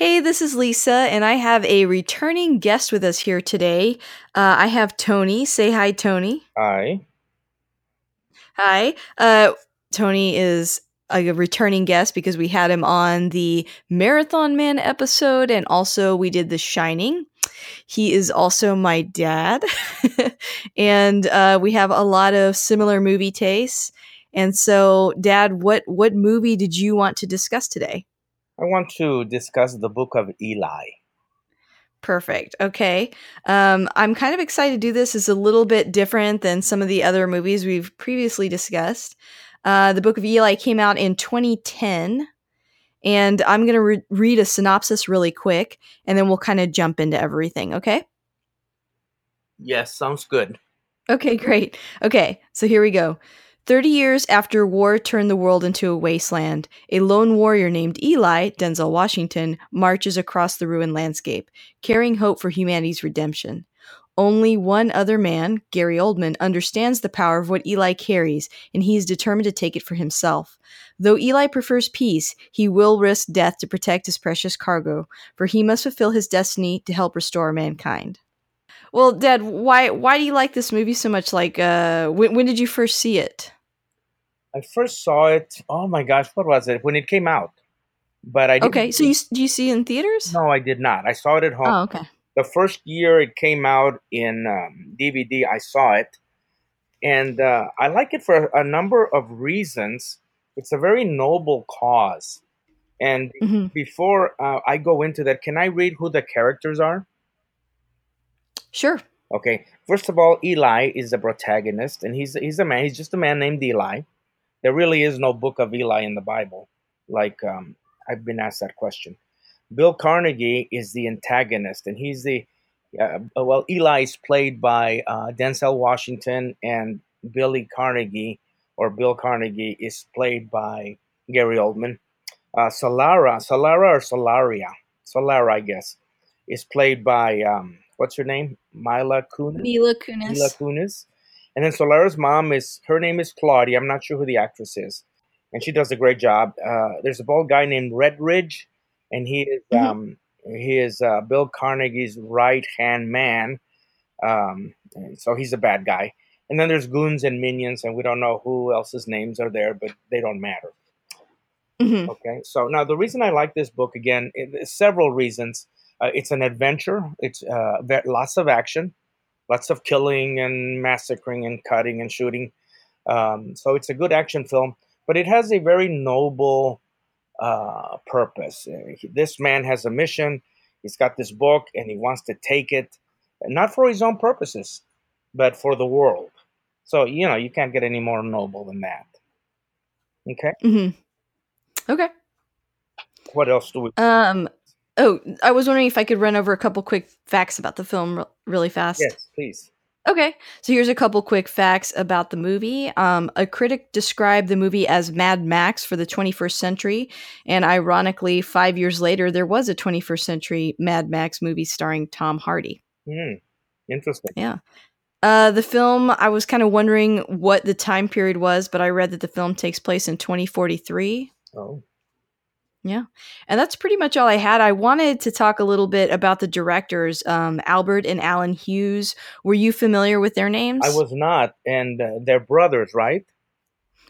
Hey, this is Lisa, and I have a returning guest with us here today. Uh, I have Tony. Say hi, Tony. Hi. Hi. Uh, Tony is a returning guest because we had him on the Marathon Man episode, and also we did The Shining. He is also my dad, and uh, we have a lot of similar movie tastes. And so, Dad, what what movie did you want to discuss today? I want to discuss the book of Eli. Perfect. Okay. Um, I'm kind of excited to do this. It's a little bit different than some of the other movies we've previously discussed. Uh, the Book of Eli came out in 2010, and I'm going to re- read a synopsis really quick, and then we'll kind of jump into everything. Okay. Yes, sounds good. Okay, great. Okay, so here we go. Thirty years after war turned the world into a wasteland, a lone warrior named Eli, Denzel Washington, marches across the ruined landscape, carrying hope for humanity's redemption. Only one other man, Gary Oldman, understands the power of what Eli carries, and he is determined to take it for himself. Though Eli prefers peace, he will risk death to protect his precious cargo, for he must fulfill his destiny to help restore mankind. Well, Dad, why why do you like this movie so much? Like, uh, when, when did you first see it? I first saw it. Oh my gosh, what was it when it came out? But I Okay, so you do you see it in theaters? no, I did not. I saw it at home. Oh, okay. The first year it came out in um, DVD, I saw it, and uh, I like it for a number of reasons. It's a very noble cause. And hmm before uh, I go into that, can I read who the characters are? Sure. Okay. First of all, Eli is the protagonist, and he's he's a man. He's just a man named Eli. There really is no book of Eli in the Bible. Like um, I've been asked that question. Bill Carnegie is the antagonist, and he's the uh, well. Eli is played by uh, Denzel Washington, and Billy Carnegie or Bill Carnegie is played by Gary Oldman. Uh, Solara, Solara or Solaria, Solara, I guess, is played by um, what's her name? Mila Kunis. Mila Kunis. Mila Kunis. And then Solara's mom is her name is Claudia. I'm not sure who the actress is, and she does a great job. Uh, there's a bald guy named Redridge, and he is Mhm. um, he is uh, Bill Carnegie's right hand man. Um, so he's a bad guy. And then there's goons and minions, and we don't know who else's names are there, but they don't matter. hmm Okay, so now the reason I like this book again, it, several reasons. Uh, it's an adventure. It's uh, lots of action, lots of killing and massacring and cutting and shooting. Um, so it's a good action film, but it has a very noble uh, purpose. Uh, this man has a mission. He's got this book, and he wants to take it, not for his own purposes, but for the world. So you know, you can't get any more noble than that. Okay, hmm Okay. what else do we? Um. Oh, I was wondering if I could run over a couple quick facts about the film re- really fast. Yes, please. Okay, so here's a couple quick facts about the movie. Um, a critic described the movie as Mad Max for the 21st century, and ironically, five years later, there was a 21st century Mad Max movie starring Tom Hardy. Hmm. Interesting. Yeah. Uh, the film, I was kind of wondering what the time period was, but I read that the film takes place in 2043. Oh, Yeah. And that's pretty much all I had. I wanted to talk a little bit about the directors, um, Albert and Alan Hughes. Were you familiar with their names? I was not, and uh, they're brothers, right?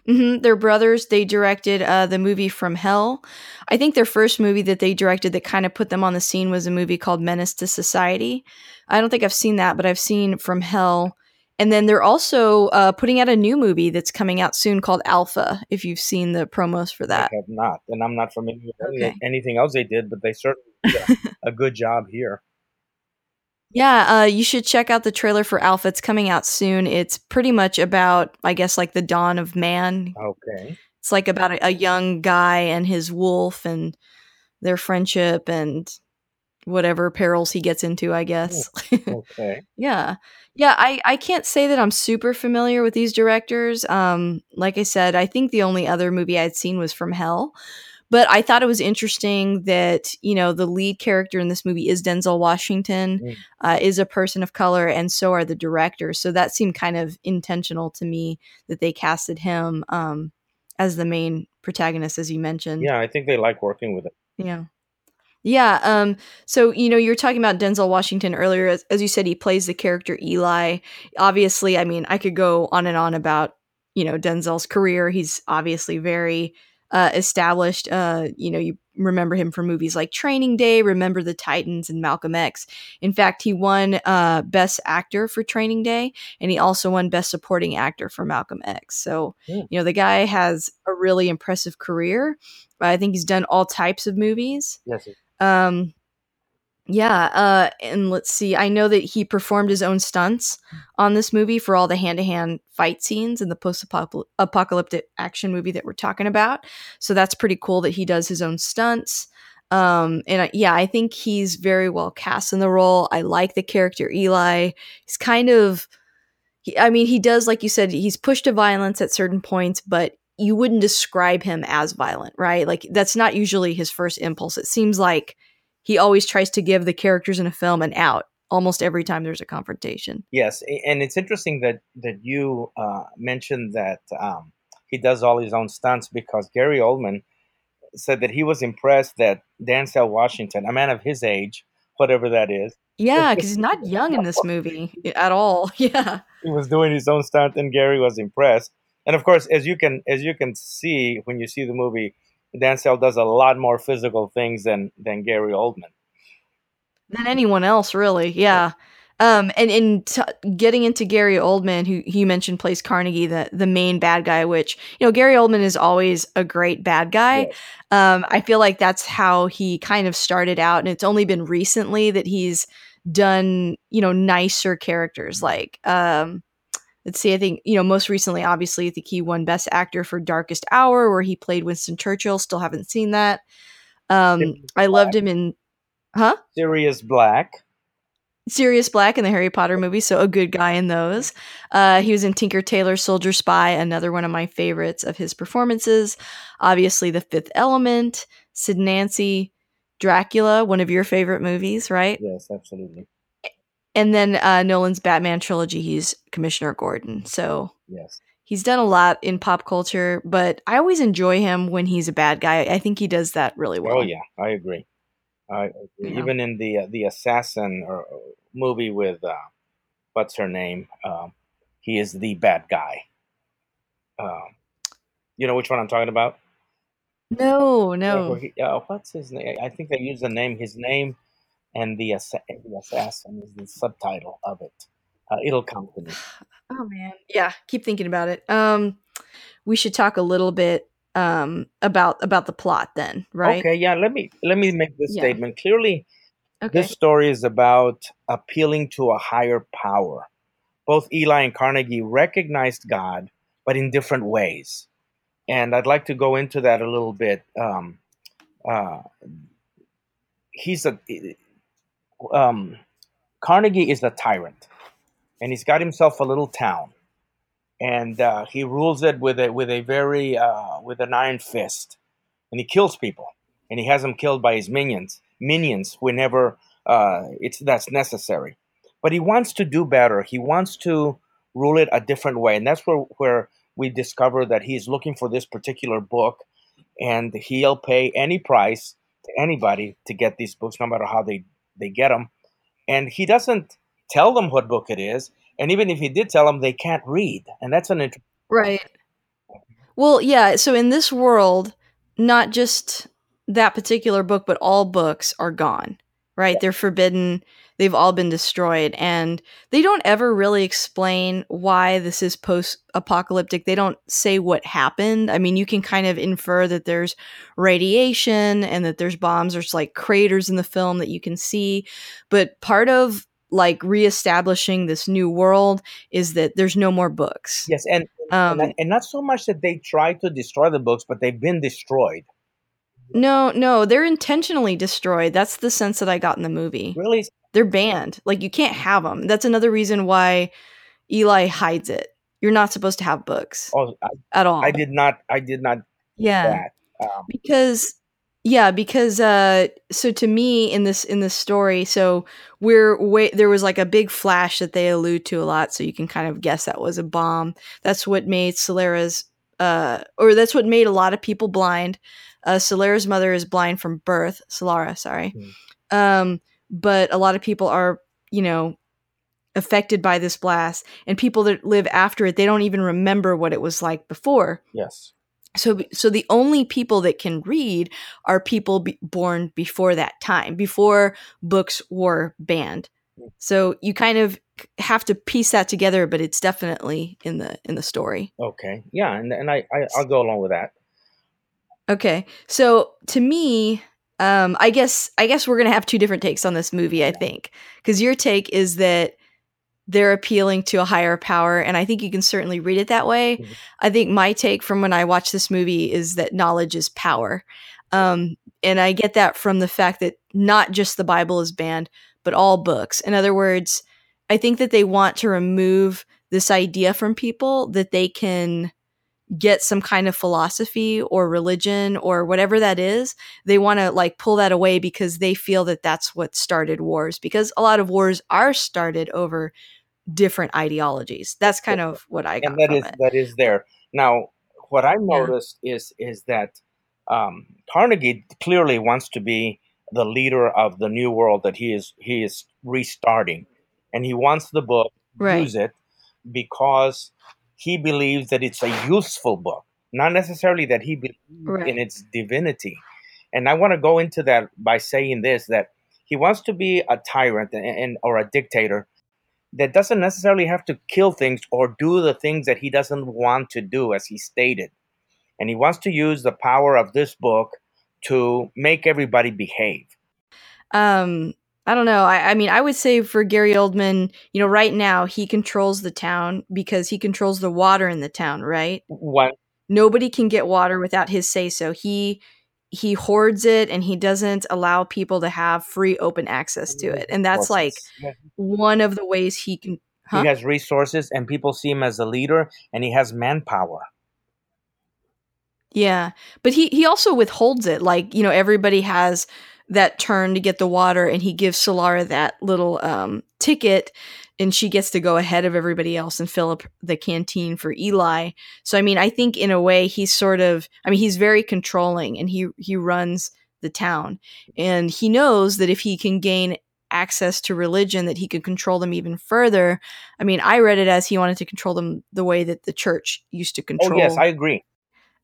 Mm-hmm. They're brothers. They directed uh, the movie From Hell. I think their first movie that they directed that kind of put them on the scene was a movie called Menace to Society. I don't think I've seen that, but I've seen From Hell And then they're also uh, putting out a new movie that's coming out soon called Alpha. If you've seen the promos for that, I have not, and I'm not familiar with Okay. anything else they did, but they certainly did a, a good job here. yeah, uh, you should check out the trailer for Alpha. It's coming out soon. It's pretty much about, I guess, like the dawn of man. Okay. It's like about a, a young guy and his wolf and their friendship and whatever perils he gets into. I guess. Okay. Yeah. Yeah, I, I can't say that I'm super familiar with these directors. Um, like I said, I think the only other movie I'd seen was From Hell. But I thought it was interesting that, you know, the lead character in this movie is Denzel Washington, Mm. uh, is a person of color, and so are the directors. So that seemed kind of intentional to me that they casted him um, as the main protagonist, as you mentioned. Yeah, I think they like working with it. Yeah. Yeah. Um, so, you know, you were talking about Denzel Washington earlier. As, as you said, he plays the character Eli. Obviously, I mean, I could go on and on about, you know, Denzel's career. He's obviously very uh, established. Uh, you know, you remember him from movies like Training Day, Remember the Titans, and Malcolm X. In fact, he won uh, Best Actor for Training Day, and he also won Best Supporting Actor for Malcolm X. So, Hmm. you know, the guy has a really impressive career. I think he's done all types of movies. Yes. it- Um, yeah, uh, and let's see. I know that he performed his own stunts on this movie for all the hand-to-hand fight scenes in the post-apocalyptic action movie that we're talking about. So that's pretty cool that he does his own stunts. Um, and I, yeah, I think he's very well cast in the role. I like the character Eli. He's kind of, he, I mean, he does like you said, he's pushed to violence at certain points, but you wouldn't describe him as violent, right? Like that's not usually his first impulse. It seems like he always tries to give the characters in a film an out almost every time there's a confrontation. Yes, and it's interesting that that you uh, mentioned that um, he does all his own stunts because Gary Oldman said that he was impressed that Denzel Washington, a man of his age, whatever that is, Yeah, because he's not young in this movie at all. Yeah. he was doing his own stunt, and Gary was impressed. And of course, as you can as you can see when you see the movie, Denzel does a lot more physical things than than Gary Oldman. than anyone else really yeah um and and t- getting into gary oldman who who you mentioned plays carnegie the the main bad guy which you know gary oldman is always a great bad guy Yes. um i feel like that's how he kind of started out and it's only been recently that he's done you know nicer characters like um let's see i think you know most recently obviously i think he won best actor for darkest hour where he played winston churchill still haven't seen that um Sirius i loved him in huh Sirius Black. Sirius Black in the Harry Potter movie, so a good guy in those. Uh, he was in Tinker Tailor Soldier Spy, another one of my favorites of his performances. Obviously, The Fifth Element, Sid Nancy, Dracula, one of your favorite movies, right? Yes, absolutely. And then uh, Nolan's Batman trilogy, he's Commissioner Gordon. So Yes. he's done a lot in pop culture, but I always enjoy him when he's a bad guy. I think he does that really well. Oh yeah, I agree. Yeah. even in the uh, the assassin or uh, movie with uh, what's her name, um, he is the bad guy. Um, you know which one I'm talking about? No, no. where he- uh, what's his name? I think they use the name, his name, and the assa- the assassin is the subtitle of it. Uh, it'll come to me. Oh man. Yeah, keep thinking about it. Um we should talk a little bit um about about the plot then, right? Okay, yeah. Let me let me make this Yeah. statement clearly. Okay. This story is about appealing to a higher power. Both Eli and Carnegie recognized God, but in different ways. And I'd like to go into that a little bit. Um, uh, he's a um, Carnegie is a tyrant, and he's got himself a little town, and uh, he rules it with a with a very uh, with an iron fist, and he kills people, and he has them killed by his minions minions whenever uh, it's that's necessary. But he wants to do better. He wants to rule it a different way, and that's where where we discover that he's looking for this particular book, and he'll pay any price to anybody to get these books, no matter how they they get them. And he doesn't tell them what book it is, and even if he did tell them, they can't read, and that's an interesting. Right. Well, yeah, so in this world, not just that particular book, but all books are gone, right? They're forbidden. They've all been destroyed. And they don't ever really explain why this is post apocalyptic. They don't say what happened. I mean, you can kind of infer that there's radiation and that there's bombs. There's like craters in the film that you can see. But part of like reestablishing this new world is that there's no more books. Yes, and Um, and, and not so much that they try to destroy the books, but they've been destroyed. No, no, they're intentionally destroyed. That's the sense that I got in the movie. Really? They're banned. Like you can't have them. That's another reason why Eli hides it. You're not supposed to have books Oh, I, at all. I did not. I did not. Yeah. That. Um, because yeah because uh so to me in this in this story so we're wait there was like a big flash that they allude to a lot so you can kind of guess that was a bomb that's what made solara's uh or that's what made a lot of people blind uh solara's mother is blind from birth solara sorry Hmm. um but a lot of people are you know affected by this blast and people that live after it they don't even remember what it was like before yes. so so the only people that can read are people be- born before that time before books were banned so you kind of have to piece that together but it's definitely in the in the story Okay. Yeah, and and I, I I'll go along with that. Okay so to me um i guess i guess we're gonna have two different takes on this movie i think because your take is that they're appealing to a higher power and i think you can certainly read it that way. Mhm. i think my take from when i watched this movie is that knowledge is power um, and i get that from the fact that not just the bible is banned but all books. In other words i think that they want to remove this idea from people that they can get some kind of philosophy or religion or whatever that is they want to like pull that away because they feel that that's what started wars because a lot of wars are started over different ideologies that's kind of what i got and that is that is there. Now, what I Yeah. is is that um, Carnegie clearly wants to be the leader of the new world that he is he is restarting, and he wants the book Right. use it because he believes that it's a useful book, not necessarily that he believes Right. in its divinity. And I want to go into that by saying this: that he wants to be a tyrant and, and or a dictator that doesn't necessarily have to kill things or do the things that he doesn't want to do, as he stated. And he wants to use the power of this book to make everybody behave. um i don't know. I, I mean i would say for gary oldman you know right now he controls the town because he controls the water in the town right? One, nobody can get water without his say so he he hoards it and he doesn't allow people to have free open access to it. And that's like one of the ways he can huh? he has resources, and people see him as a leader, and he has manpower. Yeah, but he he also withholds it. Like you know, everybody has that turn to get the water, and he gives Solara that little um, ticket, and she gets to go ahead of everybody else and fill up the canteen for Eli. So I mean, I think in a way he's sort of. I mean, he's very controlling, and he he runs the town, and he knows that if he can gain access to religion that he could control them even further i mean i read it as he wanted to control them the way that the church used to control Oh yes, I agree.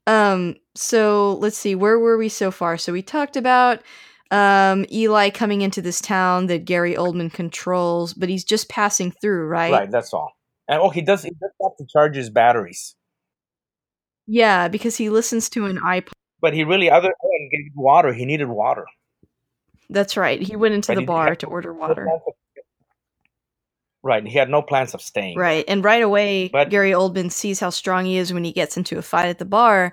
um, so let's see, where were we so far? So we talked about um Eli coming into this town that Gary Oldman controls, but he's just passing through, right? Right, that's all. And oh, he does. He does have to charge his batteries, Yeah, because he listens to an iPod. but he really, other than getting water, he needed water. That's right. He went into But the bar to order water. Right, he had no plans of staying. Right. And right away But- Gary Oldman sees how strong he is when he gets into a fight at the bar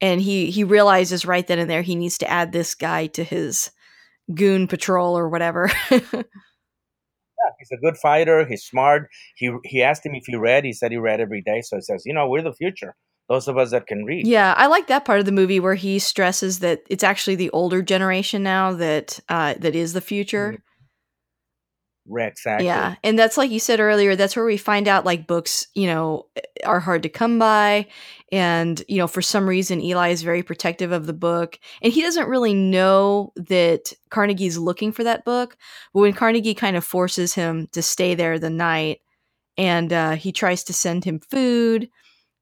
and he he realizes right then and there he needs to add this guy to his goon patrol or whatever. Yeah, he's a good fighter. He's smart. He he asked him if he read. He said he read every day. So he says, you know, we're the future. Those of us that can read. Yeah, I like that part of the movie where he stresses that it's actually the older generation now that uh, that is the future. Right, exactly. Yeah, and that's like you said earlier. That's where we find out like books, you know, are hard to come by, and you know, for some reason, Eli is very protective of the book, and he doesn't really know that Carnegie's looking for that book. But when Carnegie kind of forces him to stay there the night, and uh, he tries to send him food,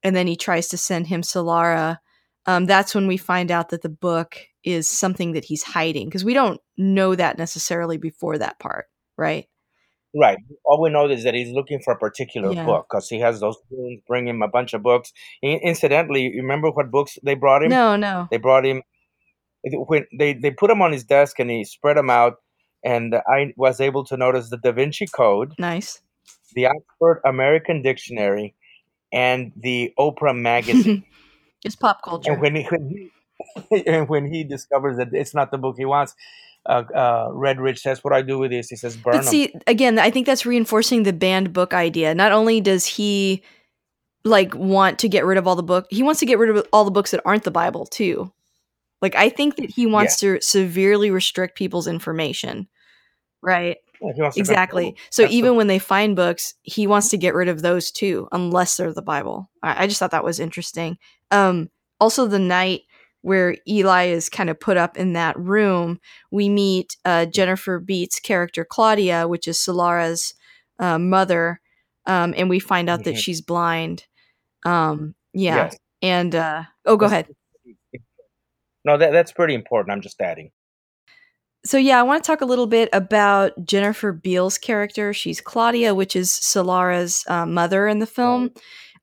and then he tries to send him Solara, um, that's when we find out that the book is something that he's hiding because we don't know that necessarily before that part, right? Right. All we know is that he's looking for a particular Yeah. book because he has those goons bring him a bunch of books. Incidentally, you remember what books they brought him? No, no. They brought him when they they put him on his desk and he spread them out, and I was able to notice the Da Vinci Code, Nice. the Oxford American Dictionary, and the Oprah magazine. Just pop culture. and when he, when he and when he discovers that it's not the book he wants, uh, uh, Redridge says, "What do I do with this?" He says, "Burn But them." see, again, I think that's reinforcing the banned book idea. Not only does he like want to get rid of all the book, he wants to get rid of all the books that aren't the Bible too. Like I think that he wants to severely restrict people's information. Right? Yeah, he wants to Exactly. So That's the- even when they find books, he wants to get rid of those too, unless they're the Bible. I, I just thought that was interesting. Um, also, the night where Eli is kind of put up in that room, we meet uh, Jennifer Beals' character Claudia, which is Solara's uh, mother, um, and we find out that Mhm. she's blind. Um, yeah, Yes. and uh, oh, go That's- ahead. No, that that's pretty important. I'm just adding. So yeah, I want to talk a little bit about Jennifer Beals' character. She's Claudia, which is Solara's uh, mother in the film.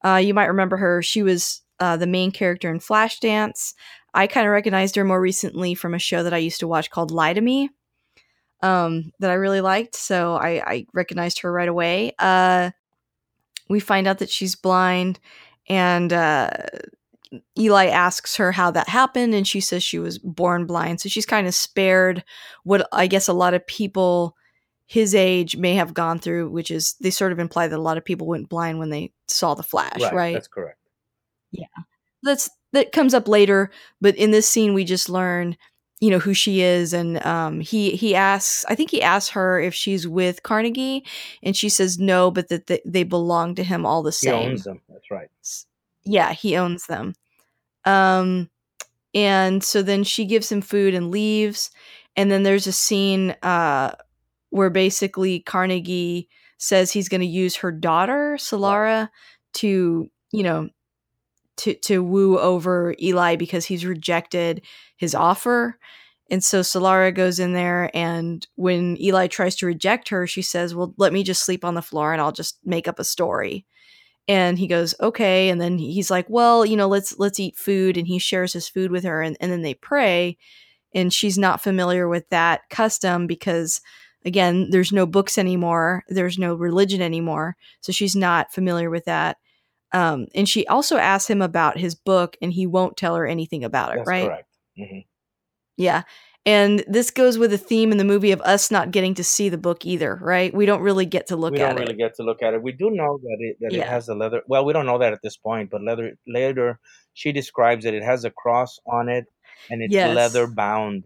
Uh, you might remember her. She was uh, the main character in Flashdance. I kind of recognized her more recently from a show that I used to watch called Lie to Me, um, that I really liked. So I, I recognized her right away. Uh, we find out that she's blind, and uh, Eli asks her how that happened, and she says she was born blind. So she's kind of spared what I guess a lot of people his age may have gone through, which is they sort of imply that a lot of people went blind when they saw the flash, right? That's correct. That's that comes up later, but in this scene we just learn, you know, who she is, and um, he he asks, I think he asks her if she's with Carnegie, and she says no, but that th- they belong to him all the He same. owns them. That's right. Yeah he owns them um and so then she gives him food and leaves and then there's a scene uh where basically carnegie says he's going to use her daughter solara to you know to to woo over eli because he's rejected his offer. And so solara goes in there and when eli tries to reject her she says well let me just sleep on the floor and i'll just make up a story. And he goes okay. And then he's like well you know let's let's eat food. And he shares his food with her and, and then they pray. And she's not familiar with that custom because again there's no books anymore. There's no religion anymore. So she's not familiar with that um, and she also asks him about his book and he won't tell her anything about it That's right correct. hmm yeah and this goes with a theme in the movie of us not getting to see the book either right we don't really get to look we at don't it really get to look at it. We do know that it that Yeah. it has a leather. Well, we don't know that at this point, but leather later she describes that it has a cross on it and it's Yes. leather bound,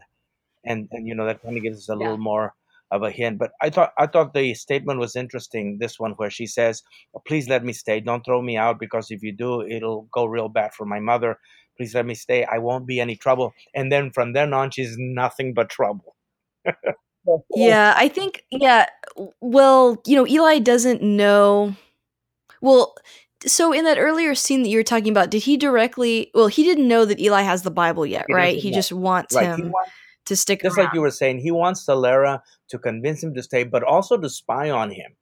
and and you know that kind of gives us a Yeah. little more of a hint. But I thought I thought the statement was interesting. This one where she says, "Please let me stay. Don't throw me out because if you do, it'll go real bad for my mother. Please let me stay. I won't be any trouble." And then from then on, she's nothing but trouble. Yeah, I think yeah. Well, you know, Eli doesn't know. Well, so in that earlier scene that you were talking about, did he directly? Well, he didn't know that Eli has the Bible yet, He right? He just wants Right. He him wants to stick just around. like you were saying, he wants Solara to convince him to stay, but also to spy on him.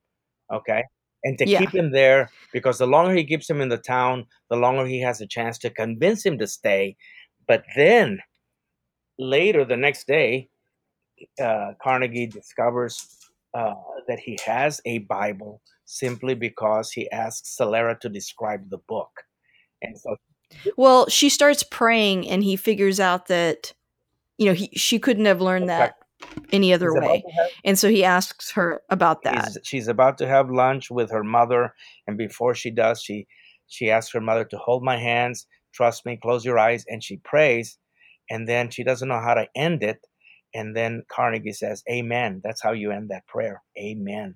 Okay. And to Yeah. keep him there because the longer he keeps him in the town, the longer he has a chance to convince him to stay. But then later, the next day, uh, Carnegie discovers uh, that he has a Bible simply because he asks Solara to describe the book. And so well, she starts praying, and he figures out that you know he she couldn't have learned that any other way, have and so he asks her about that. He's, she's about to have lunch with her mother, and before she does, she she asks her mother to hold my hands, trust me, close your eyes, and she prays, and then she doesn't know how to end it, and then Carnegie says, "Amen." That's how you end that prayer, Amen.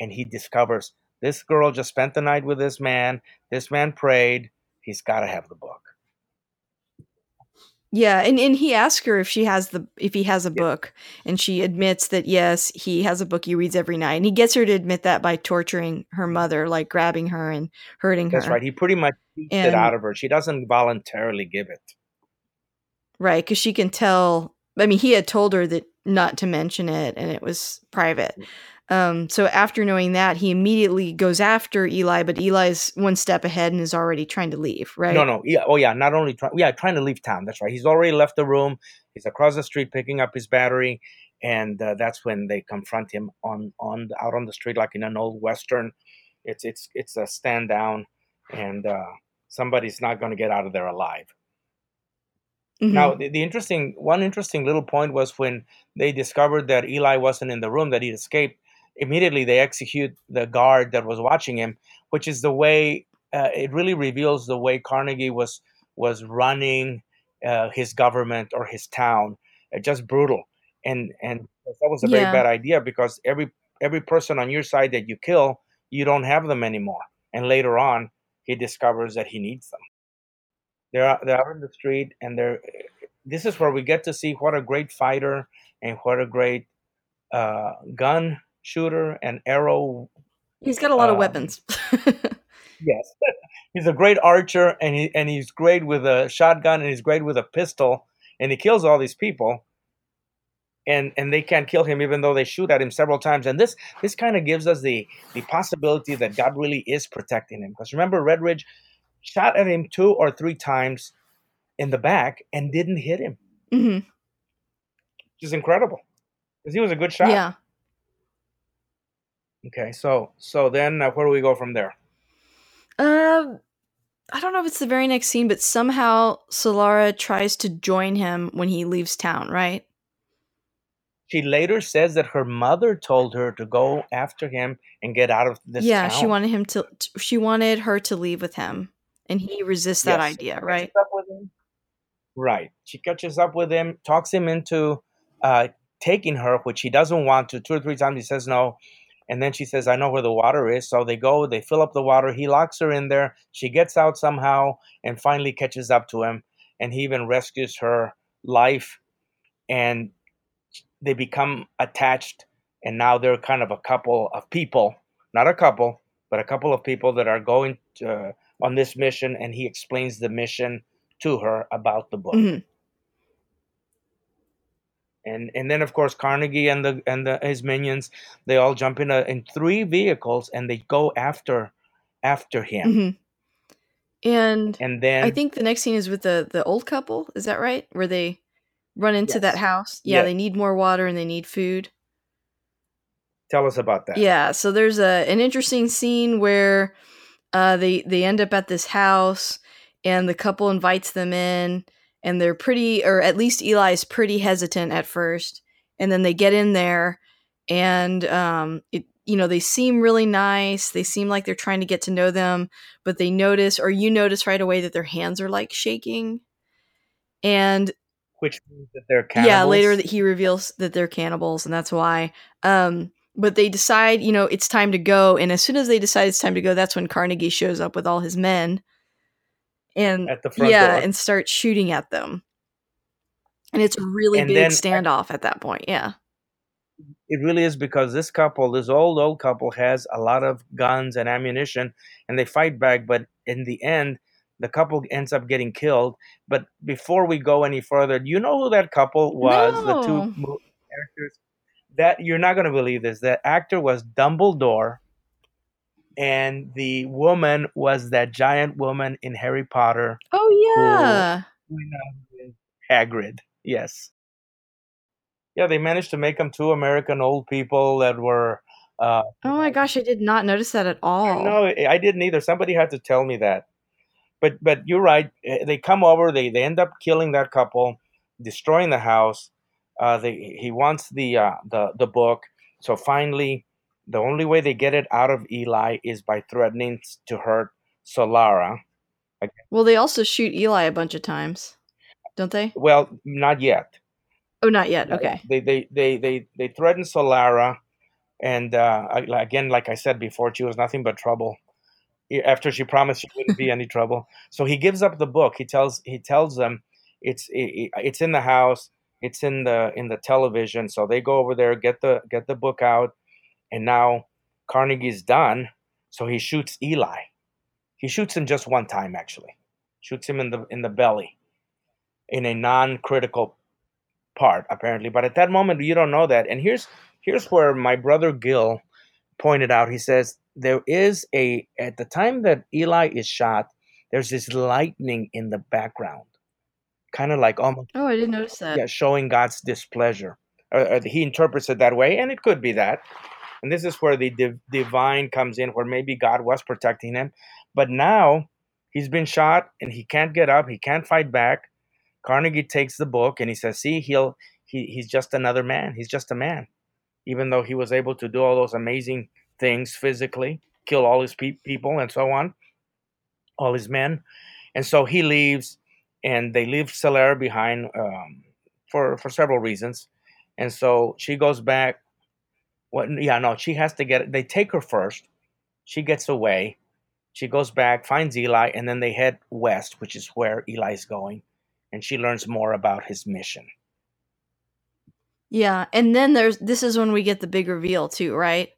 And he discovers this girl just spent the night with this man. This man prayed. He's got to have the book. Yeah, and, and he asks her if she has the if he has a Yeah. book, and she admits that yes, he has a book he reads every night, and he gets her to admit that by torturing her mother, like grabbing her and hurting That's her. That's right. He pretty much keeps it out of her. She doesn't voluntarily give it. right? Because she can tell. I mean, he had told her that not to mention it, and it was private. Mm. Um, so after knowing that, he immediately goes after Eli, but Eli's one step ahead and is already trying to leave, right? No, no, yeah, oh yeah, not only trying, yeah, trying to leave town. That's right. He's already left the room. He's across the street picking up his battery, and uh, that's when they confront him on on out on the street, like in an old western. It's it's it's a stand down, and uh, somebody's not going to get out of there alive. Mhm. Now, the, the interesting one interesting little point was when they discovered that Eli wasn't in the room, that he'd escaped. Immediately, they execute the guard that was watching him, which is the way uh, it really reveals the way Carnegie was was running uh, his government or his town. Uh, just brutal, and and that was a very Yeah. bad idea because every every person on your side that you kill, you don't have them anymore. And later on, he discovers that he needs them. They're out- they're out in the street, and they're. This is where we get to see what a great fighter and what a great uh, gun shooter and arrow. He's got a lot of um, weapons. Yes, he's a great archer, and he and he's great with a shotgun, and he's great with a pistol, and he kills all these people. And and they can't kill him even though they shoot at him several times. And this this kind of gives us the the possibility that God really is protecting him. Because remember, Redridge shot at him two or three times in the back and didn't hit him, Mm-hmm. which is incredible because he was a good shot. Yeah. Okay, so so then uh, where do we go from there? Um, I don't know if it's the very next scene, but somehow Solara tries to join him when he leaves town, right? She later says that her mother told her to go after him and get out of this yeah, town. she wanted him to. She wanted her to leave with him, and he resists that Yes. idea, right? up with him. Right. She catches up with him, talks him into uh, taking her, which he doesn't want to. Two or three times he says no. And then she says, I know where the water is. So they go, they fill up the water. He locks her in there. She gets out somehow and finally catches up to him. And he even rescues her life. And they become attached. And now they're kind of a couple of people, not a couple, but a couple of people that are going to, on this mission. And he explains the mission to her about the book. hmm and and then of course Carnegie and the and the, his minions they all jump in a, in three vehicles and they go after after him hmm And and then I think the next scene is with the the old couple. Is that right? Where they run into that house. Yeah, Yes. they need more water and they need food. tell us about that Yeah, so there's a an interesting scene where uh, they they end up at this house and the couple invites them in and they're pretty or at least Eli's pretty hesitant at first and then they get in there and um it you know they seem really nice they seem like they're trying to get to know them but they notice or you notice right away that their hands are like shaking and which means that they're cannibals. yeah, later that he reveals that they're cannibals, and that's why. Um, but they decide, you know, it's time to go, and as soon as they decide it's time to go, that's when Carnegie shows up with all his men, and at the front yeah, door. and starts shooting at them, and it's a really And big then- uh, standoff at that point. Yeah, it really is because this couple this old old couple has a lot of guns and ammunition and they fight back but in the end the couple ends up getting killed. But before we go any further do you know who that couple was? The two characters that you're not going to believe this that actor was dumbledore and the woman was that giant woman in harry potter oh yeah, who now is hagrid yes yeah they managed to make them two american old people that were uh, oh my gosh, I did not notice that at all. No, I didn't either. Somebody had to tell me that. But but you're right. Eh, They come over. They they end up killing that couple, destroying the house. Uh, they he wants the uh, the the book. So finally, the only way they get it out of Eli is by threatening to hurt Solara. Well, they also shoot Eli a bunch of times, don't they? Well, not yet. Oh, not yet. Okay. They they they they they threaten Solara, and uh, again, like I said before, she was nothing but trouble. After she promised she wouldn't be any trouble, so he gives up the book. He tells he tells them it's it, it's in the house, it's in the in the television. So they go over there, get the get the book out, and now Carnegie's done. So he shoots Eli. He shoots him just one time, actually. Shoots him in the in the belly. in a non-critical part apparently but at that moment you don't know that and here's here's where my brother gil pointed out he says there is a at the time that eli is shot there's this lightning in the background kind of like oh almost oh i didn't notice that yeah showing god's displeasure or, or he interprets it that way and it could be that and this is where the div- divine comes in where maybe god was protecting him. But now he's been shot and he can't get up. He can't fight back. Carnegie takes the book and he says, "See, he'll he, he's just another man. He's just a man, even though he was able to do all those amazing things physically, kill all his pe- people and so on, all his men, and so he leaves, and they leave Solara behind um, for for several reasons, and so she goes back. Yeah, no, she has to get. They take her first. She gets away. She goes back, finds Eli, and then they head west, which is where Eli's going and she learns more about his mission. Yeah, and then there's this is when we get the big reveal too, right?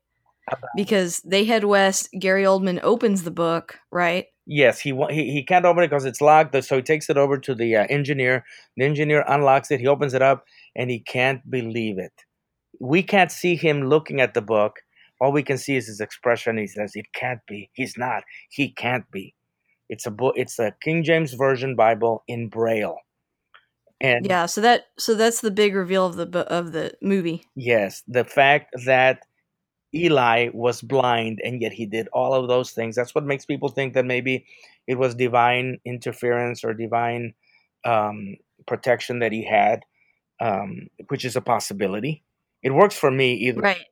Because they head west. Gary Oldman opens the book, right? Yes, he he, he can't open it because it's locked. So he takes it over to the uh, engineer. The engineer unlocks it. He opens it up, and he can't believe it. We can't see him looking at the book. All we can see is his expression. He says, "It can't be. He's not. He can't be." It's a book. It's a King James Version Bible in Braille. And yeah, so that so that's the big reveal of the of the movie. Yes, the fact that Eli was blind and yet he did all of those things. That's what makes people think that maybe it was divine interference or divine um, protection that he had, um, which is a possibility. It works for me either. Right.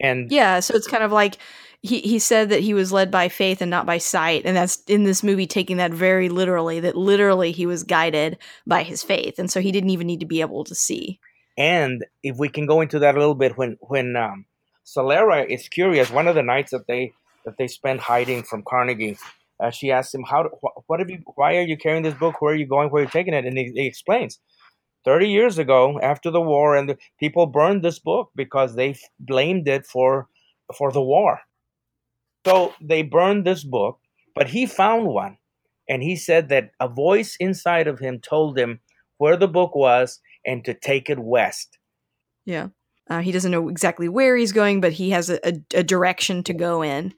And yeah, so it's kind of like he he said that he was led by faith and not by sight and that's in this movie taking that very literally that literally he was guided by his faith and so he didn't even need to be able to see and if we can go into that a little bit when when um, Solara is curious one of the nights that they that they spend hiding from Carnegie uh, she asks him how wh- what have you why are you carrying this book where are you going where are you taking it and he, he explains 30 years ago after the war and people burned this book because they blamed it for for the war so they burned this book, but he found one. And he said that a voice inside of him told him where the book was and to take it west. Yeah. Uh, he doesn't know exactly where he's going, but he has a, a, a direction to go in.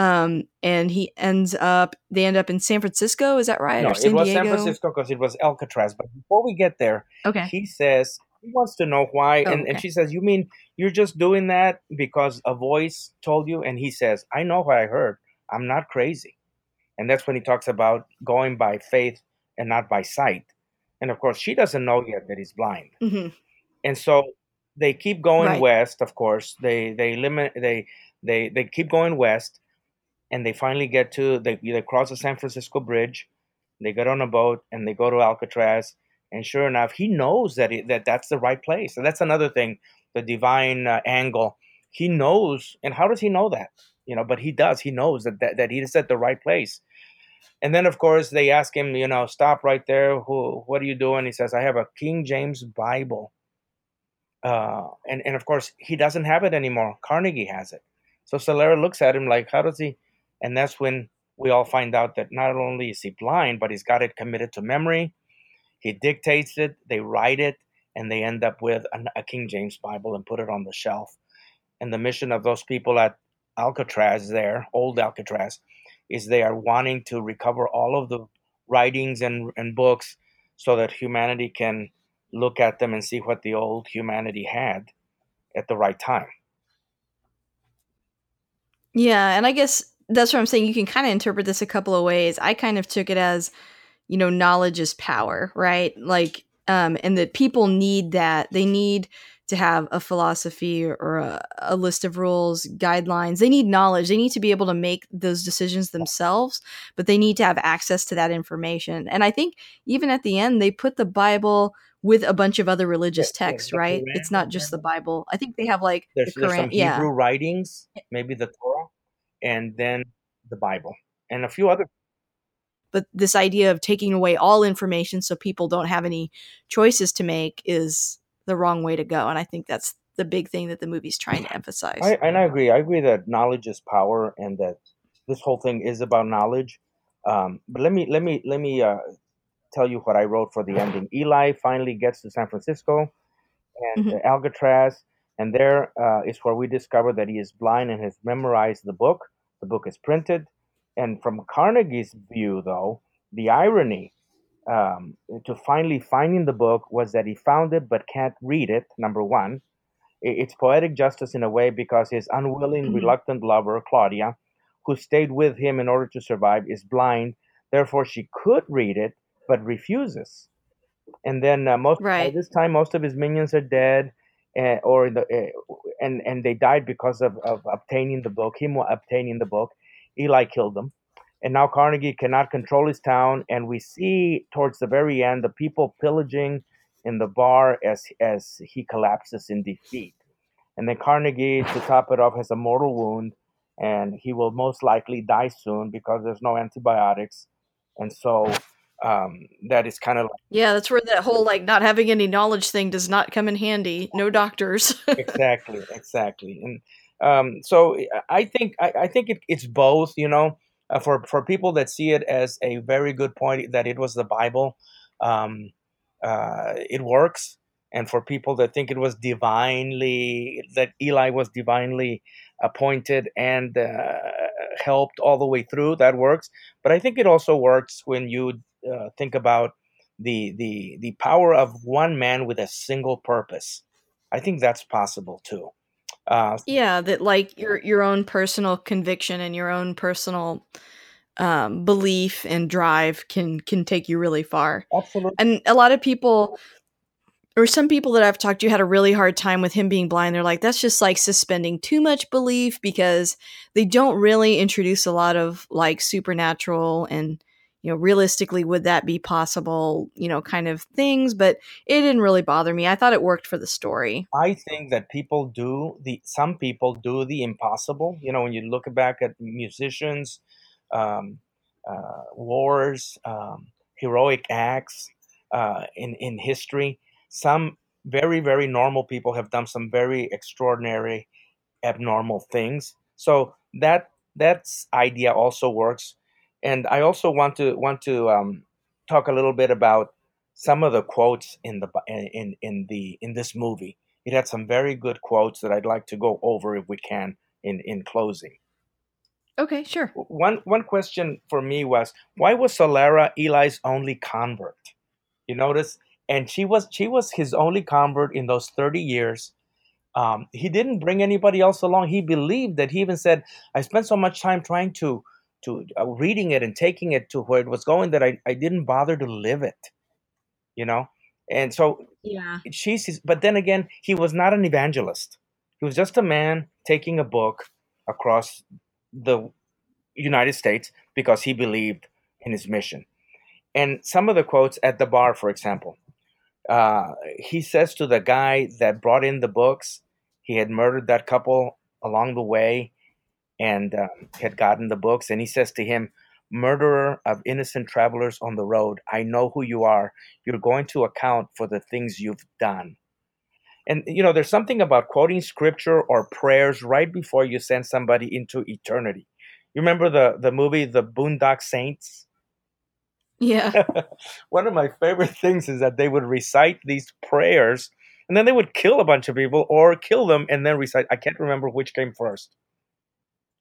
Um, and he ends up, they end up in San Francisco. Is that right? No, it was Diego? San Francisco because it was Alcatraz. But before we get there, okay. he says he wants to know why. Oh, and, okay. and she says, You mean you're just doing that because a voice told you? And he says, I know what I heard. I'm not crazy. And that's when he talks about going by faith and not by sight. And of course, she doesn't know yet that he's blind. Mm-hmm. And so they keep going right. west, of course. They they limit they they they keep going west and they finally get to they they cross the San Francisco bridge. They get on a boat and they go to Alcatraz and sure enough, he knows that it, that that's the right place. And that's another thing, the divine uh, angle. He knows, and how does he know that? You know, but he does. He knows that that, that he is at the right place. And then, of course, they ask him, you know, stop right there. Who, what are you doing? He says, I have a King James Bible. Uh, and and of course, he doesn't have it anymore. Carnegie has it. So Solara looks at him like, how does he? And that's when we all find out that not only is he blind, but he's got it committed to memory he dictates it, they write it, and they end up with a, King James Bible and put it on the shelf. And the mission of those people at Alcatraz, there, old Alcatraz, is they are wanting to recover all of the writings and, and books so that humanity can look at them and see what the old humanity had at the right time. Yeah, and I guess that's what I'm saying. You can kind of interpret this a couple of ways. I kind of took it as you know knowledge is power right? Like um and that people need that. They need to have a philosophy or a, a, list of rules guidelines. They need knowledge. They need to be able to make those decisions themselves but they need to have access to that information. And i think even at the end they put the bible with a bunch of other religious texts right? It's not just the bible. I think they have like there's, the Quran, there's some hebrew yeah. writings maybe the torah and then the bible and a few other but this idea of taking away all information so people don't have any choices to make is the wrong way to go and i think that's the big thing that the movie's trying to emphasize I, and i agree i agree that knowledge is power and that this whole thing is about knowledge um, but let me let me let me uh, tell you what I wrote for the ending. Eli finally gets to San Francisco and Mhm. uh, Alcatraz, and there uh, is where we discover that he is blind and has memorized the book. The book is printed, and from Carnegie's view, though, the irony um, to finally finding the book was that he found it but can't read it. Number one, it's poetic justice in a way because his unwilling, Mhm. reluctant lover Claudia, who stayed with him in order to survive, is blind. Therefore, she could read it but refuses and then uh, most by this time most of his minions are dead uh, or the uh, and and they died because of, of obtaining the book him obtaining the book. Eli killed them and now carnegie cannot control his town and we see towards the very end the people pillaging in the bar as as he collapses in defeat. And then carnegie to top it off has a mortal wound and he will most likely die soon because there's no antibiotics. And so um, that is kind of like Yeah, that's where that whole like not having any knowledge thing does not come in handy. No doctors. exactly exactly and um, so i think i, I think it, it's both you know uh, for for people that see it as a very good point that it was the bible um, uh, it works and for people that think it was divinely that eli was divinely appointed and uh, helped all the way through that works but i think it also works when you uh, think about the the the power of one man with a single purpose I think that's possible too. Uh, yeah, that like your your own personal conviction and your own personal um, belief and drive can can take you really far. absolutely. And a lot of people or some people that I've talked to had a really hard time with him being blind. They're like, that's just like suspending too much belief because they don't really introduce a lot of like supernatural and you know realistically would that be possible you know kind of things but it didn't really bother me i thought it worked for the story I think that people do the some people do the impossible. You know, when you look back at musicians, um, uh, wars, um, heroic acts uh, in in history, some very very normal people have done some very extraordinary, abnormal things. So that that's idea also works. And I also want to want to um, talk a little bit about some of the quotes in the in in the in this movie. It had some very good quotes that I'd like to go over if we can in in closing. okay sure One one question for me was why was Solara Eli's only convert? You notice, and she was she was his only convert in those thirty years. Um, he didn't bring anybody else along. He believed that he even said, "I spent so much time trying to to uh, reading it and taking it to where it was going that I, I didn't bother to live it." You know, and so yeah. she's but then again he was not an evangelist. He was just a man taking a book across the united states because he believed in his mission. And some of the quotes at the bar for example uh, he says to the guy that brought in the books he had murdered that couple along the way and um, had gotten the books and he says to him murderer of innocent travelers on the road i know who you are. You're going to account for the things you've done. And you know there's something about quoting scripture or prayers right before you send somebody into eternity. You remember the the movie the boondock saints? Yeah. One of my favorite things is that they would recite these prayers and then they would kill a bunch of people or kill them and then recite. I can't remember which came first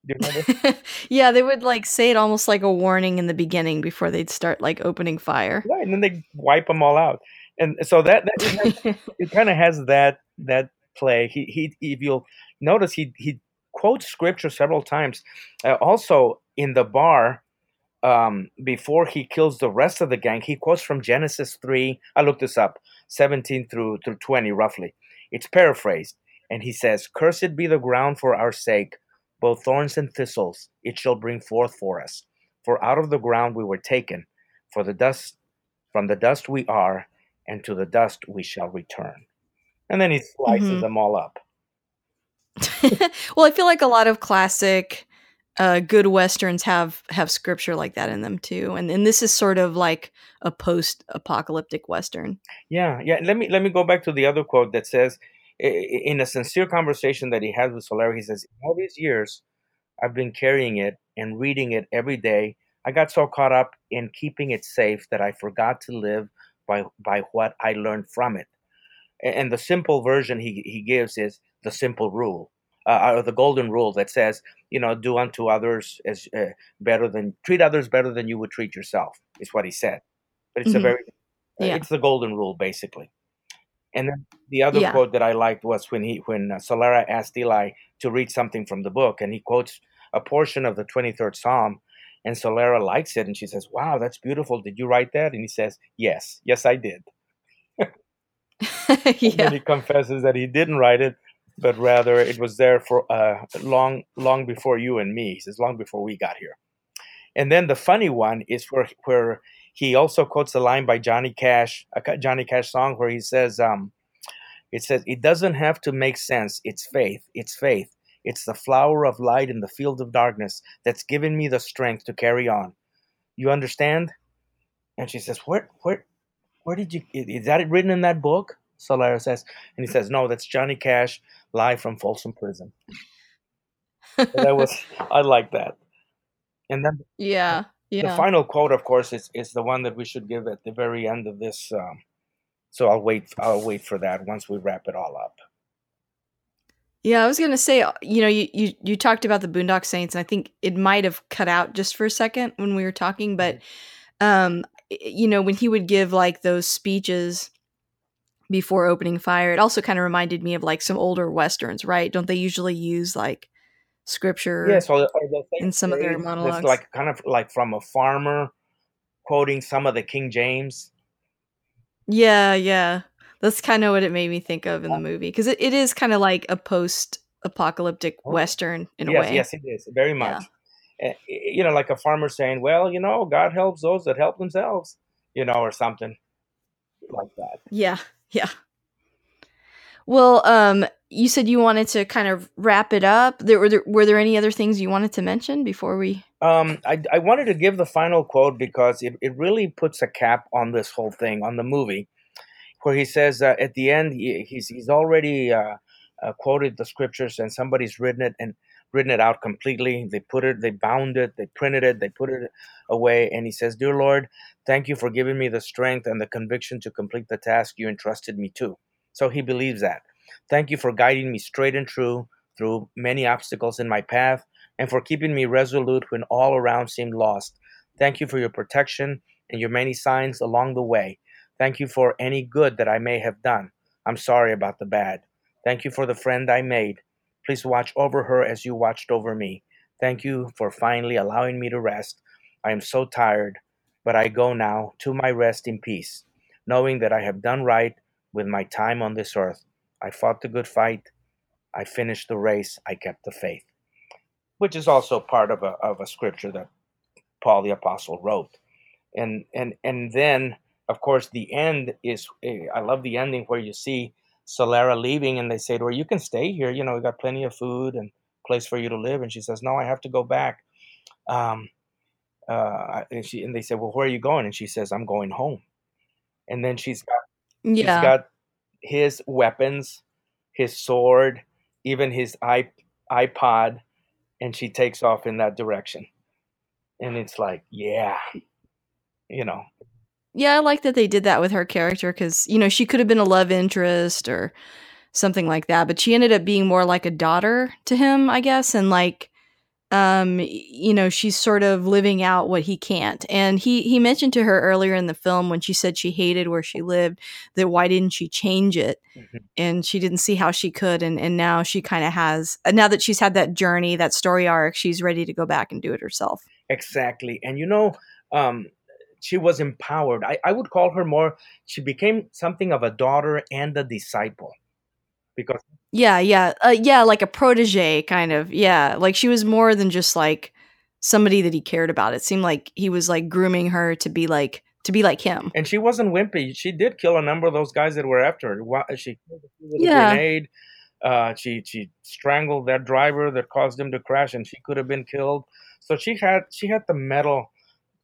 do you remember? Yeah they would like say it almost like a warning in the beginning before they'd start like opening fire. Right and then they wipe them all out. And so that, that it, kind of has that that play. He he if you'll notice he he quotes scripture several times. Uh, also in the bar um before he kills the rest of the gang he quotes from genesis 3 i looked this up 17 through through 20 roughly. It's paraphrased and he says cursed be the ground for our sake both thorns and thistles it shall bring forth for us. For out of the ground we were taken for the dust from the dust we are and to the dust we shall return. And then he slices Mhm. them all up. Well i feel like a lot of classic uh, good westerns have have scripture like that in them too. And and this is sort of like a post-apocalyptic western. Yeah, yeah. Let me let me go back to the other quote that says, in a sincere conversation that he has with Solara, he says, "All these years, I've been carrying it and reading it every day I got so caught up in keeping it safe that I forgot to live by by what I learned from it. And the simple version he he gives is the simple rule, uh, or the golden rule that says, you know, do unto others as uh, better than treat others better than you would treat yourself. Is what he said. But it's mm-hmm. a very yeah. it's the golden rule basically. And then the other yeah. quote that I liked was when he when uh, Solara asked Eli to read something from the book, and he quotes a portion of the 23rd Psalm, and Solara likes it, and she says, "Wow, that's beautiful. Did you write that?" And he says, "Yes, yes, I did." yeah. And he confesses that he didn't write it, but rather it was there for uh, long, long before you and me. He says, long before we got here. And then the funny one is where where he also quotes a line by Johnny Cash, a Johnny Cash song, where he says, um, "It says it doesn't have to make sense. It's faith. It's faith. It's the flower of light in the field of darkness that's given me the strength to carry on. You understand?" And she says, "Where, where, where did you? Is that written in that book?" Solara says, and he says, "No, that's Johnny Cash live from Folsom Prison." that was, I like that. And then, yeah, yeah. The final quote, of course, is is the one that we should give at the very end of this. Um, so I'll wait. I'll wait for that once we wrap it all up. Yeah, I was gonna say, uh, you know, you, you you talked about the Boondock Saints, and I think it might have cut out just for a second when we were talking, but mm-hmm. um, you know, when he would give like those speeches before opening fire, it also kind of reminded me of like some older westerns, right? Don't they usually use like scripture yes or, in some of their monologues. like kind of like from a farmer quoting some of the king james? Yeah yeah. That's kind of what it made me think of in the movie because it, it is kind of like a post apocalyptic oh. western in yes, a way. yes it is very much. Yeah. you know like a farmer saying well you know god helps those that help themselves you know or something like that. Yeah yeah. Well, um, you said you wanted to kind of wrap it up. There were there were there any other things you wanted to mention before we? Um, I I wanted to give the final quote because it, it really puts a cap on this whole thing on the movie, where he says uh, at the end he, he's he's already uh, uh, quoted the scriptures and somebody's written it and written it out completely. They put it, they bound it, they printed it, they put it away, and he says, "Dear Lord, thank you for giving me the strength and the conviction to complete the task you entrusted me to." So he believes that. Thank you for guiding me straight and true through many obstacles in my path and for keeping me resolute when all around seemed lost. Thank you for your protection and your many signs along the way. Thank you for any good that I may have done. I'm sorry about the bad. Thank you for the friend I made. Please watch over her as you watched over me. Thank you for finally allowing me to rest. I am so tired, but I go now to my rest in peace, knowing that I have done right with my time on this earth. I fought the good fight. I finished the race. I kept the faith, which is also part of a, of a scripture that Paul the apostle wrote. And, and, and then, of course, the end is, eh, I love the ending where you see Solara leaving and they say to her, you can stay here. You know, we got plenty of food and place for you to live. And she says, no, I have to go back. Um, uh, and, she, and they say, well, where are you going? And she says, I'm going home. And then she's got yeah. He's got his weapons, his sword, even his iPod, and she takes off in that direction. And it's like, yeah, you know. Yeah, I like that they did that with her character because, you know, she could have been a love interest or something like that, but she ended up being more like a daughter to him, I guess. And like, um you know she's sort of living out what he can't. And he he mentioned to her earlier in the film when she said she hated where she lived that why didn't she change it? Mm-hmm. and she didn't see how she could and and now she kind of has now that she's had that journey that story arc she's ready to go back and do it herself. Exactly. And you know um she was empowered. I, I would call her more she became something of a daughter and a disciple. Because yeah, yeah, uh, yeah, like a protege kind of. Yeah, like she was more than just like somebody that he cared about. It seemed like he was like grooming her to be like to be like him. And she wasn't wimpy. She did kill a number of those guys that were after her. She killed with yeah. a grenade. Uh, she she strangled that driver that caused him to crash, and she could have been killed. So she had she had the metal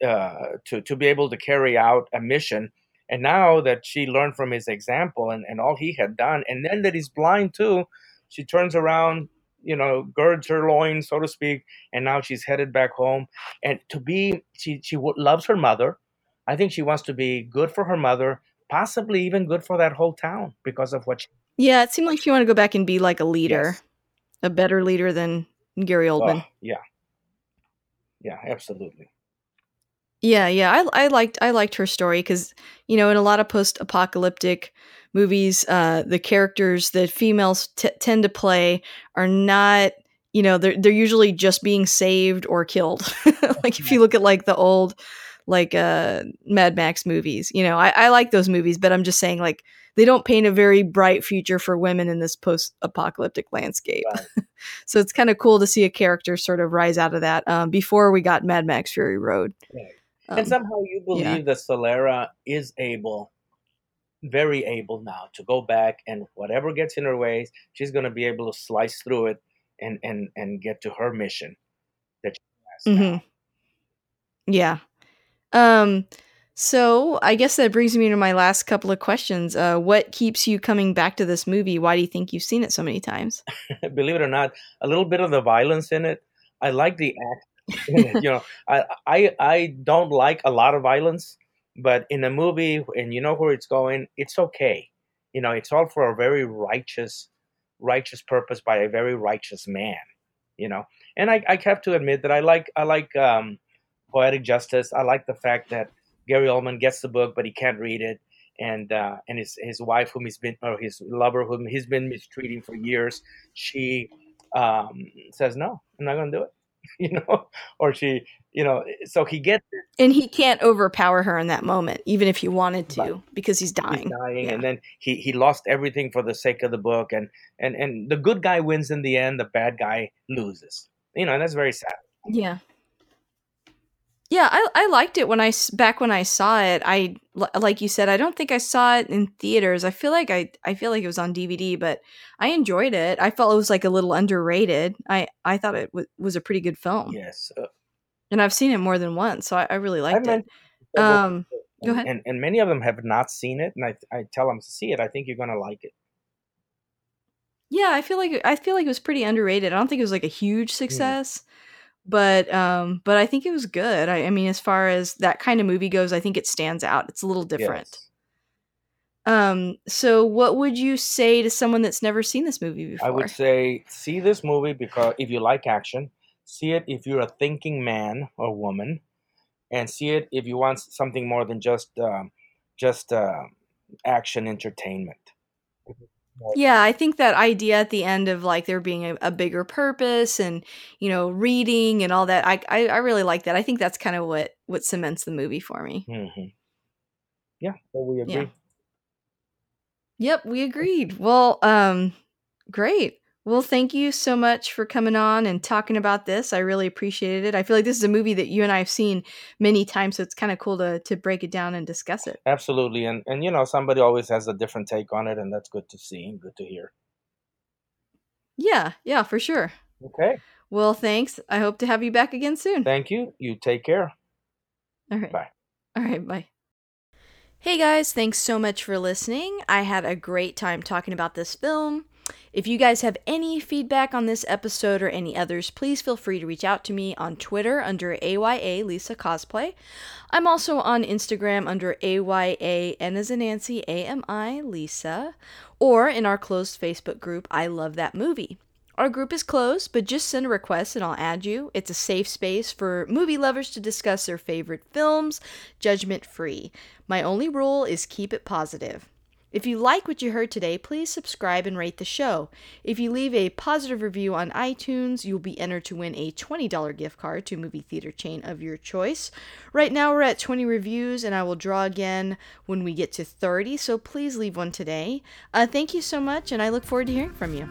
uh, to to be able to carry out a mission and now that she learned from his example and, and all he had done, and then that he's blind too, she turns around, you know, girds her loins, so to speak, and now she's headed back home. And to be, she she loves her mother. I think she wants to be good for her mother, possibly even good for that whole town because of what. She, yeah, it seemed like she wanted to go back and be like a leader, yes. a better leader than Gary oh, Oldman. Oh, yeah, yeah, absolutely. Yeah, yeah, I, I liked I liked her story because you know in a lot of post-apocalyptic movies, uh, the characters that females t- tend to play are not you know they're they're usually just being saved or killed. like if you look at like the old like uh Mad Max movies, you know I, I like those movies, but I'm just saying like they don't paint a very bright future for women in this post-apocalyptic landscape. Right. so it's kind of cool to see a character sort of rise out of that um, before we got Mad Max Fury Road. Right. Um, and somehow you believe yeah. that Solara is able, very able now to go back and whatever gets in her way, she's going to be able to slice through it and and and get to her mission that she has. Mm-hmm. Yeah. Um. So I guess that brings me to my last couple of questions. Uh, what keeps you coming back to this movie? Why do you think you've seen it so many times? Believe it or not, a little bit of the violence in it. I like the act you know, I, I I don't like a lot of violence, but in a movie and you know where it's going, it's okay. You know, it's all for a very righteous, righteous purpose by a very righteous man. You know, and I, I have to admit that I like I like um, poetic justice. I like the fact that Gary Oldman gets the book, but he can't read it, and uh, and his his wife, whom he's been or his lover, whom he's been mistreating for years, she um, says no, I'm not going to do it. you know, or she, you know, so he gets it. And he can't overpower her in that moment, even if he wanted to, right. because he's dying. He's dying, yeah. and then he he lost everything for the sake of the book, and and and the good guy wins in the end, the bad guy loses. You know, and that's very sad. Yeah. Yeah, I, I liked it when I back when I saw it. I like you said, I don't think I saw it in theaters. I feel like I I feel like it was on DVD, but I enjoyed it. I felt it was like a little underrated. I I thought it w- was a pretty good film. Yes, uh, and I've seen it more than once, so I, I really liked it. Um, go ahead. And, and many of them have not seen it, and I I tell them to see it. I think you're gonna like it. Yeah, I feel like I feel like it was pretty underrated. I don't think it was like a huge mm. success. Mm but um but i think it was good. I, I, mean as far as that kind of movie goes i think it stands out. It's a little different. Yes. um so what would you say to someone that's never seen this movie before i would say see this movie because if you like action see it if you're a thinking man or woman and see it if you want something more than just um, just uh, action entertainment yeah, I think that idea at the end of like there being a, a, bigger purpose and you know reading and all that, I I, I really like that. I think that's kind of what what cements the movie for me. Mm-hmm. Yeah, well, we agree. Yeah. Yep, we agreed. Well, um, great. Well, thank you so much for coming on and talking about this. I really appreciated it. I feel like this is a movie that you and I have seen many times, so it's kind of cool to to break it down and discuss it. Absolutely, and and you know somebody always has a different take on it, and that's good to see and good to hear. Yeah, yeah, for sure. Okay. Well, thanks. I hope to have you back again soon. Thank you. You take care. All right. Bye. All right. Bye. Hey guys, thanks so much for listening. I had a great time talking about this film. If you guys have any feedback on this episode or any others, please feel free to reach out to me on Twitter under AYA Lisa Cosplay. I'm also on Instagram under AYA N as in Nancy AMI Lisa, or in our closed Facebook group, I Love That Movie. Our group is closed, but just send a request and I'll add you. It's a safe space for movie lovers to discuss their favorite films, judgment free. My only rule is keep it positive. If you like what you heard today, please subscribe and rate the show. If you leave a positive review on iTunes, you'll be entered to win a $20 gift card to movie theater chain of your choice. Right now we're at 20 reviews, and I will draw again when we get to 30, so please leave one today. Uh, thank you so much, and I look forward to hearing from you.